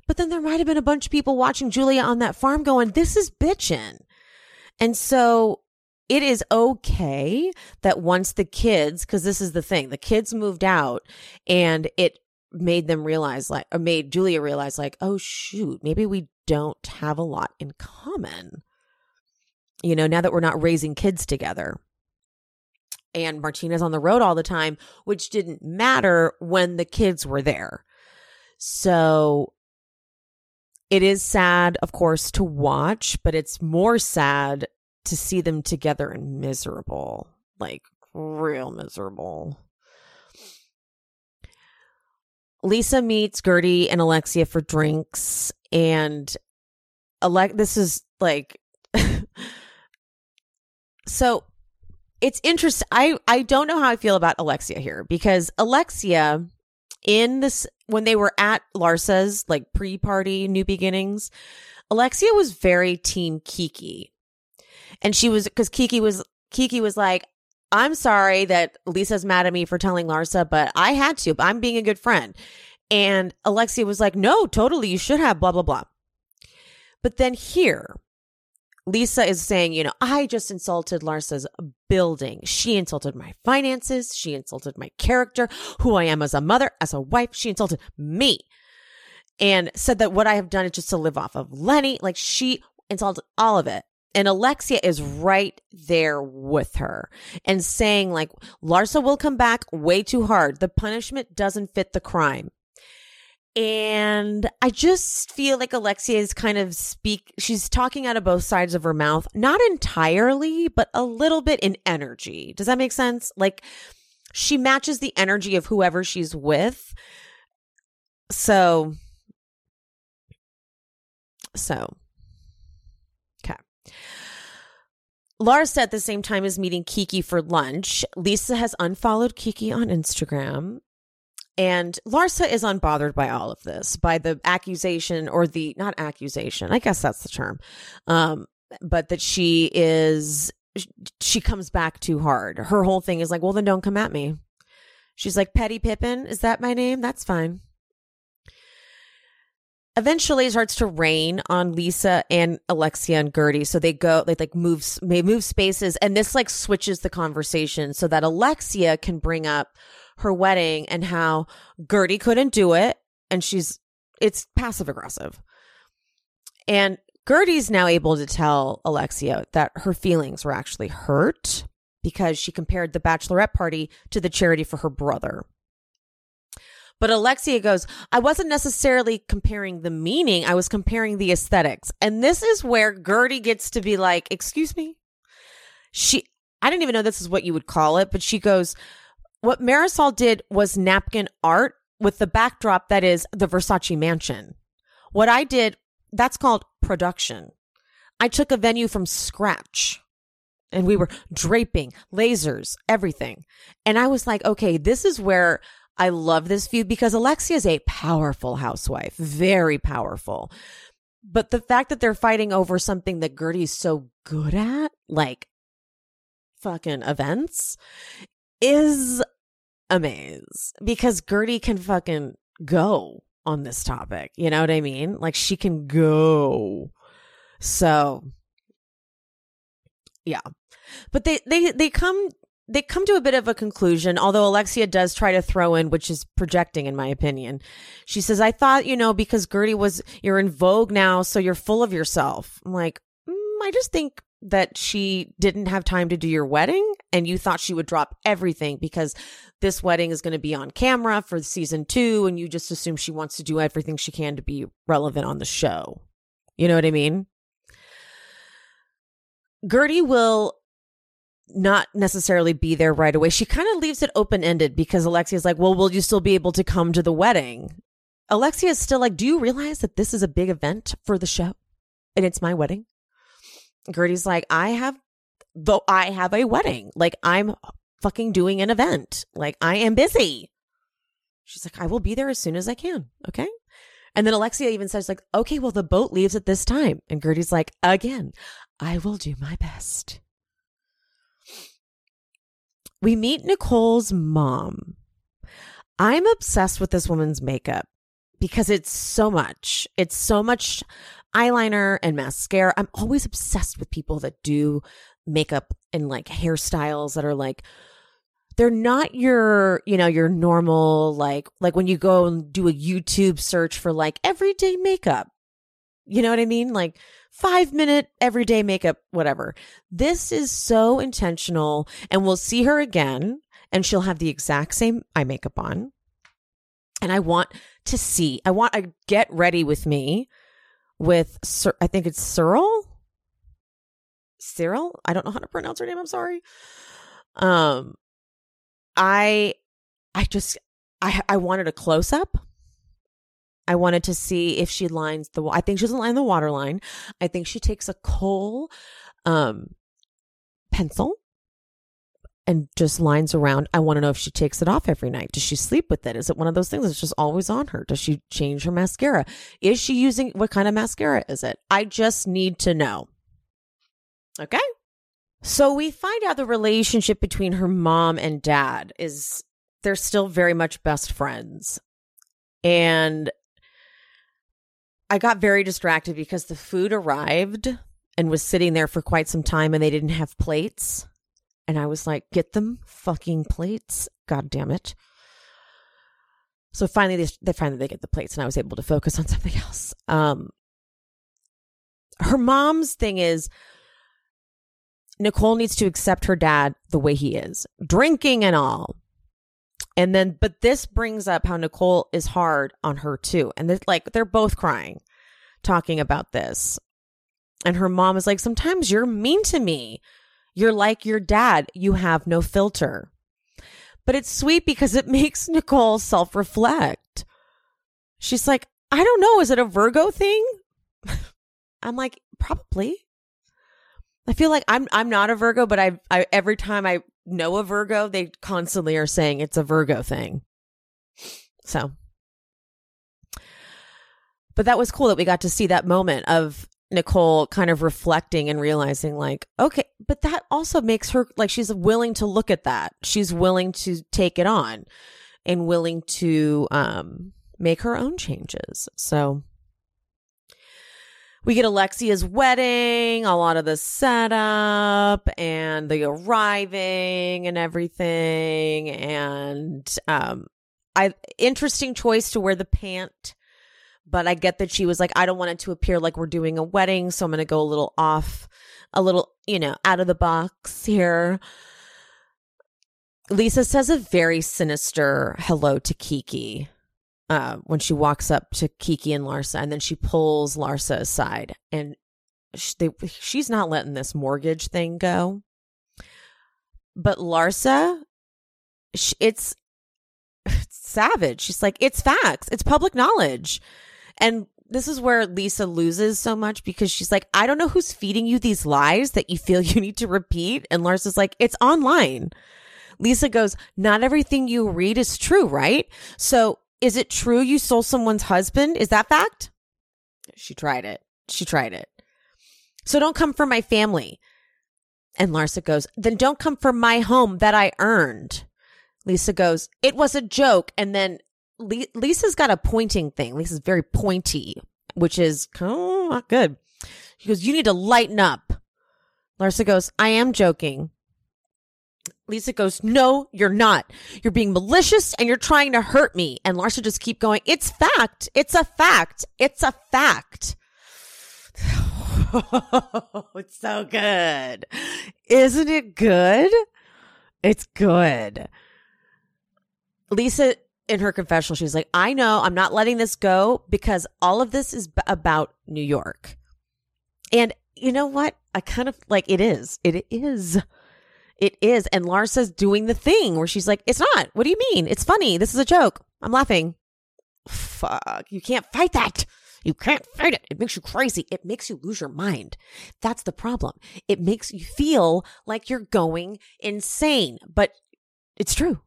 But then there might have been a bunch of people watching Julia on that farm going, "This is bitchin'." And so it is okay that once the kids, because this is the thing, the kids moved out and it made them realize, like, or made Julia realize, like, oh, shoot, maybe we don't have a lot in common. You know, now that we're not raising kids together. And Martina's on the road all the time, which didn't matter when the kids were there. So it is sad, of course, to watch, but it's more sad to see them together and miserable, like real miserable. Lisa meets Guerdy and Alexia for drinks, and Alec. This is like, so it's interesting. I I don't know how I feel about Alexia here because Alexia in this when they were at Larsa's like pre-party New Beginnings, Alexia was very team Kiki. And she was cuz Kiki was Kiki was like, "I'm sorry that Lisa's mad at me for telling Larsa, but I had to. I'm being a good friend." And Alexia was like, "No, totally, you should have blah blah blah." But then here, Lisa is saying, you know, I just insulted Larsa's building. She insulted my finances. She insulted my character, who I am as a mother, as a wife. She insulted me and said that what I have done is just to live off of Lenny. Like she insulted all of it. And Alexia is right there with her and saying, like, Larsa will come back way too hard. The punishment doesn't fit the crime. And I just feel like Alexia is kind of speak, she's talking out of both sides of her mouth, not entirely, but a little bit in energy. Does that make sense? Like she matches the energy of whoever she's with. So, so, okay. Larsa at the same time is meeting Kiki for lunch. Lisa has unfollowed Kiki on Instagram. And Larsa is unbothered by all of this, by the accusation or the not accusation, I guess that's the term. Um, but that she is she comes back too hard. Her whole thing is like, well, then don't come at me. She's like, Petty Pippen, is that my name? That's fine. Eventually, it starts to rain on Lisa and Alexia and Guerdy. So they go, they like move, they move spaces, and this like switches the conversation so that Alexia can bring up her wedding and how Guerdy couldn't do it. And she's, it's passive aggressive. And Guerdy's now able to tell Alexia that her feelings were actually hurt because she compared the bachelorette party to the charity for her brother. But Alexia goes, I wasn't necessarily comparing the meaning, I was comparing the aesthetics. And this is where Gertie gets to be like, Excuse me? She, I didn't even know this is what you would call it, but she goes, what Marysol did was napkin art with the backdrop that is the Versace mansion. What I did, that's called production. I took a venue from scratch and we were draping, lasers, everything. And I was like, okay, this is where I love this view because Alexia is a powerful housewife, very powerful. But the fact that they're fighting over something that Guerdy's so good at, like fucking events, is amaze because Guerdy can fucking go on this topic. You know what I mean? Like she can go. So yeah. But they they they come they come to a bit of a conclusion, although Alexia does try to throw in, which is projecting, in my opinion. She says, I thought, you know, because Guerdy was, you're in vogue now, so you're full of yourself. I'm like, mm, I just think that she didn't have time to do your wedding and you thought she would drop everything because this wedding is going to be on camera for season two and you just assume she wants to do everything she can to be relevant on the show. You know what I mean? Guerdy will not necessarily be there right away. She kind of leaves it open ended because Alexia's like, well, will you still be able to come to the wedding? Alexia is still like, do you realize that this is a big event for the show and it's my wedding? Guerdy's like, I have, though I have a wedding. Like I'm fucking doing an event. Like I am busy. She's like, I will be there as soon as I can. Okay. And then Alexia even says, like, okay, well, the boat leaves at this time. And Guerdy's like, again, I will do my best. We meet Nicole's mom. I'm obsessed with this woman's makeup because it's so much. It's so much eyeliner and mascara. I'm always obsessed with people that do makeup and like hairstyles that are like they're not your, you know, your normal like like when you go and do a YouTube search for like everyday makeup. You know what I mean? Like 5 minute everyday makeup whatever. This is so intentional and we'll see her again and she'll have the exact same eye makeup on. And I want to see. I want a get ready with me with Sir, I think it's Cyril. Cyril? I don't know how to pronounce her name. I'm sorry. Um I I just I I wanted a close up. I wanted to see if she lines the I think she doesn't line the water line. I think she takes a kohl um pencil and just lines around. I want to know if she takes it off every night. Does she sleep with it? Is it one of those things that's just always on her? Does she change her mascara? Is she using what kind of mascara is it? I just need to know. Okay. So we find out the relationship between her mom and dad is they're still very much best friends. And I got very distracted because the food arrived and was sitting there for quite some time and they didn't have plates. And I was like, get them fucking plates. God damn it. So finally, they, they finally they get the plates, and I was able to focus on something else. Um, her mom's thing is Nicole needs to accept her dad the way he is, drinking and all. And then, but this brings up how Nicole is hard on her too. And this, like, they're both crying, talking about this. And her mom is like, sometimes you're mean to me. You're like your dad. You have no filter. But it's sweet because it makes Nicole self reflect. She's like, I don't know. Is it a Virgo thing? I'm like, probably. I feel like I'm I'm not a Virgo, but I, I every time I know a Virgo, they constantly are saying it's a Virgo thing. So, but that was cool that we got to see that moment of Nicole kind of reflecting and realizing, like, okay, but that also makes her like she's willing to look at that. She's willing to take it on and willing to um, make her own changes. So we get Alexia's wedding, a lot of the setup and the arriving and everything. And um, I interesting choice to wear the pant but I get that she was like, I don't want it to appear like we're doing a wedding, so I'm going to go a little off, a little, you know, out of the box here. Lisa says a very sinister hello to Kiki uh, when she walks up to Kiki and Larsa, and then she pulls Larsa aside, and she, they, she's not letting this mortgage thing go. But Larsa, she, it's, it's savage. She's like, it's facts. It's public knowledge. And this is where Lisa loses so much because she's like, I don't know who's feeding you these lies that you feel you need to repeat. And Lars is like, it's online. Lisa goes, Not everything you read is true, right? So is it true you stole someone's husband? Is that fact? She tried it. She tried it. So don't come for my family. And Larsa goes, Then don't come for my home that I earned. Lisa goes, It was a joke. And then Lisa's got a pointing thing. Lisa's very pointy, which is oh, not good. She goes, You need to lighten up. Larsa goes, I am joking. Lisa goes, No, you're not. You're being malicious and you're trying to hurt me. And Larsa just keep going, It's fact. It's a fact. It's a fact. it's so good. Isn't it good? It's good. Lisa in her confessional, she's like, I know I'm not letting this go because all of this is b- about New York. And you know what? I kind of like it is. It is. It is. And Larsa's doing the thing where she's like, It's not. What do you mean? It's funny. This is a joke. I'm laughing. Fuck. You can't fight that. You can't fight it. It makes you crazy. It makes you lose your mind. That's the problem. It makes you feel like you're going insane, but it's true.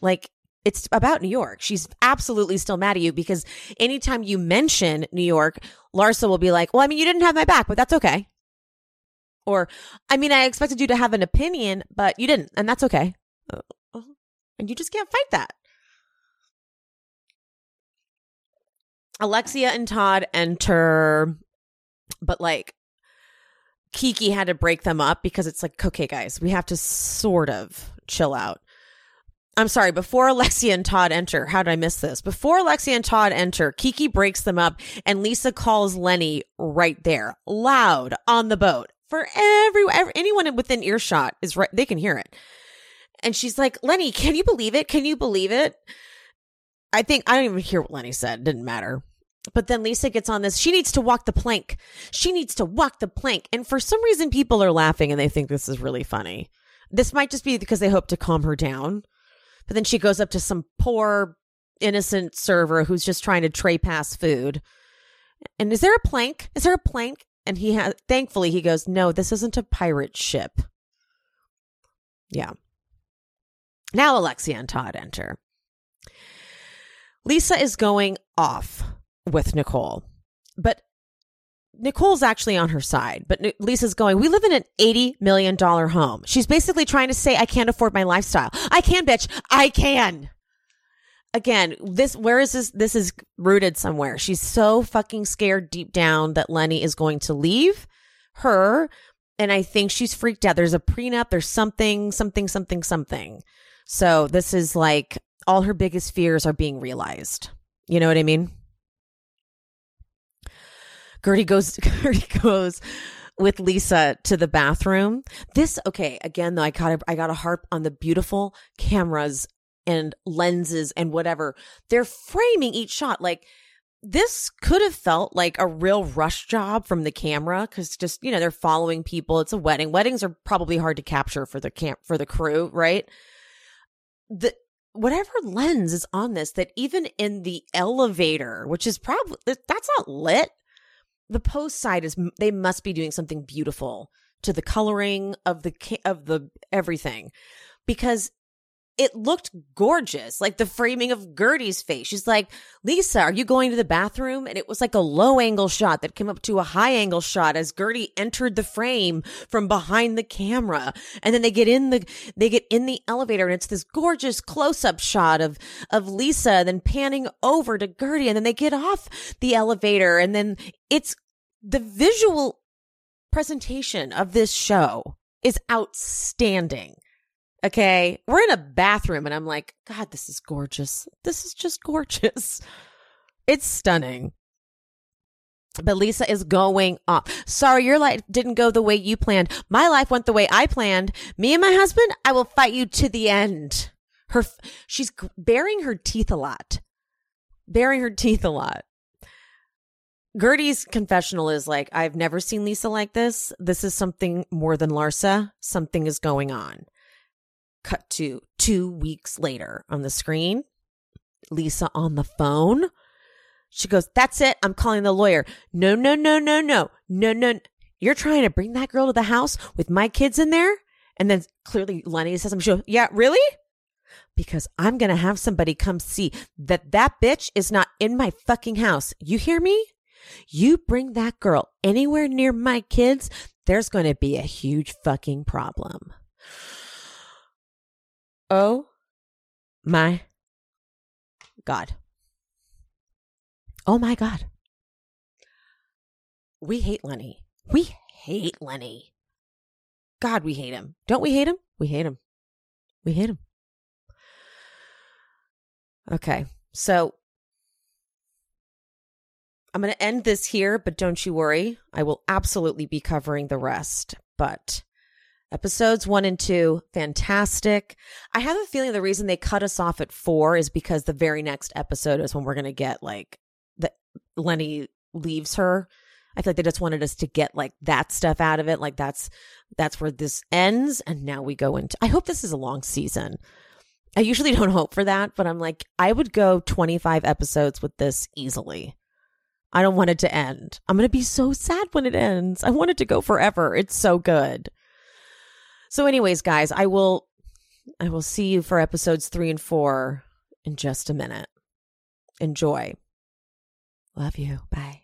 Like It's about New York. She's absolutely still mad at you because anytime you mention New York, Larsa will be like, Well, I mean, you didn't have my back, but that's okay. Or, I mean, I expected you to have an opinion, but you didn't, and that's okay. Uh, uh, and you just can't fight that. Alexia and Todd enter, but like Kiki had to break them up because it's like, okay, guys, we have to sort of chill out. I'm sorry, before Alexia and Todd enter, how did I miss this? Before Alexia and Todd enter, Kiki breaks them up and Lisa calls Lenny right there, loud on the boat for every, every anyone within earshot is right. They can hear it. And she's like, Lenny, can you believe it? Can you believe it? I think I don't even hear what Lenny said. It didn't matter. But then Lisa gets on this. She needs to walk the plank. She needs to walk the plank. And for some reason, people are laughing and they think this is really funny. This might just be because they hope to calm her down. But then she goes up to some poor, innocent server who's just trying to tray pass food. And is there a plank? Is there a plank? And he has, thankfully, he goes, No, this isn't a pirate ship. Yeah. Now Alexia and Todd enter. Lisa is going off with Nicole, but Nicole's actually on her side. But Lisa's going, We live in an $80 million home. She's basically trying to say, I can't afford my lifestyle. I can, bitch. I can. Again, this, where is this? This is rooted somewhere. She's so fucking scared deep down that Lenny is going to leave her. And I think she's freaked out. There's a prenup, there's something, something, something, something. So this is like all her biggest fears are being realized. You know what I mean? Guerdy goes Guerdy goes with Lisa to the bathroom. This okay, again though I got I got a harp on the beautiful cameras and lenses and whatever. They're framing each shot like this could have felt like a real rush job from the camera cuz just, you know, they're following people. It's a wedding. Weddings are probably hard to capture for the camp for the crew, right? the whatever lens is on this that even in the elevator which is probably that's not lit the post side is they must be doing something beautiful to the coloring of the of the everything. Because it looked gorgeous. Like the framing of Guerdy's face. She's like, Lisa, are you going to the bathroom? And it was like a low angle shot that came up to a high angle shot as Guerdy entered the frame from behind the camera. And then they get in the, they get in the elevator and it's this gorgeous close up shot of, of Lisa, then panning over to Guerdy. And then they get off the elevator. And then it's the visual presentation of this show is outstanding. Okay. We're in a bathroom and I'm like, God, this is gorgeous. This is just gorgeous. It's stunning. But Lisa is going off. Sorry, your life didn't go the way you planned. My life went the way I planned. Me and my husband, I will fight you to the end. Her, she's baring her teeth a lot. Baring her teeth a lot. Guerdy's confessional is like, I've never seen Lisa like this. This is something more than Larsa. Something is going on. Cut to two weeks later on the screen. Lisa on the phone. She goes, That's it. I'm calling the lawyer. No, no, no, no, no, no, no. You're trying to bring that girl to the house with my kids in there? And then clearly Lenny says, I'm sure, yeah, really? Because I'm going to have somebody come see that that bitch is not in my fucking house. You hear me? You bring that girl anywhere near my kids, there's going to be a huge fucking problem. Oh my God. Oh my God. We hate Lenny. We hate Lenny. God, we hate him. Don't we hate him? We hate him. We hate him. Okay. So I'm going to end this here, but don't you worry. I will absolutely be covering the rest. But Episodes one and two, fantastic. I have a feeling the reason they cut us off at four is because the very next episode is when we're going to get like the Lenny leaves her. I feel like they just wanted us to get like that stuff out of it. Like that's that's where this ends, and now we go into. I hope this is a long season. I usually don't hope for that, but I'm like, I would go 25 episodes with this easily. I don't want it to end. I'm going to be so sad when it ends. I want it to go forever. It's so good. So, anyways, guys, I will I will see you for episodes three and four in just a minute. Enjoy. Love you. Bye.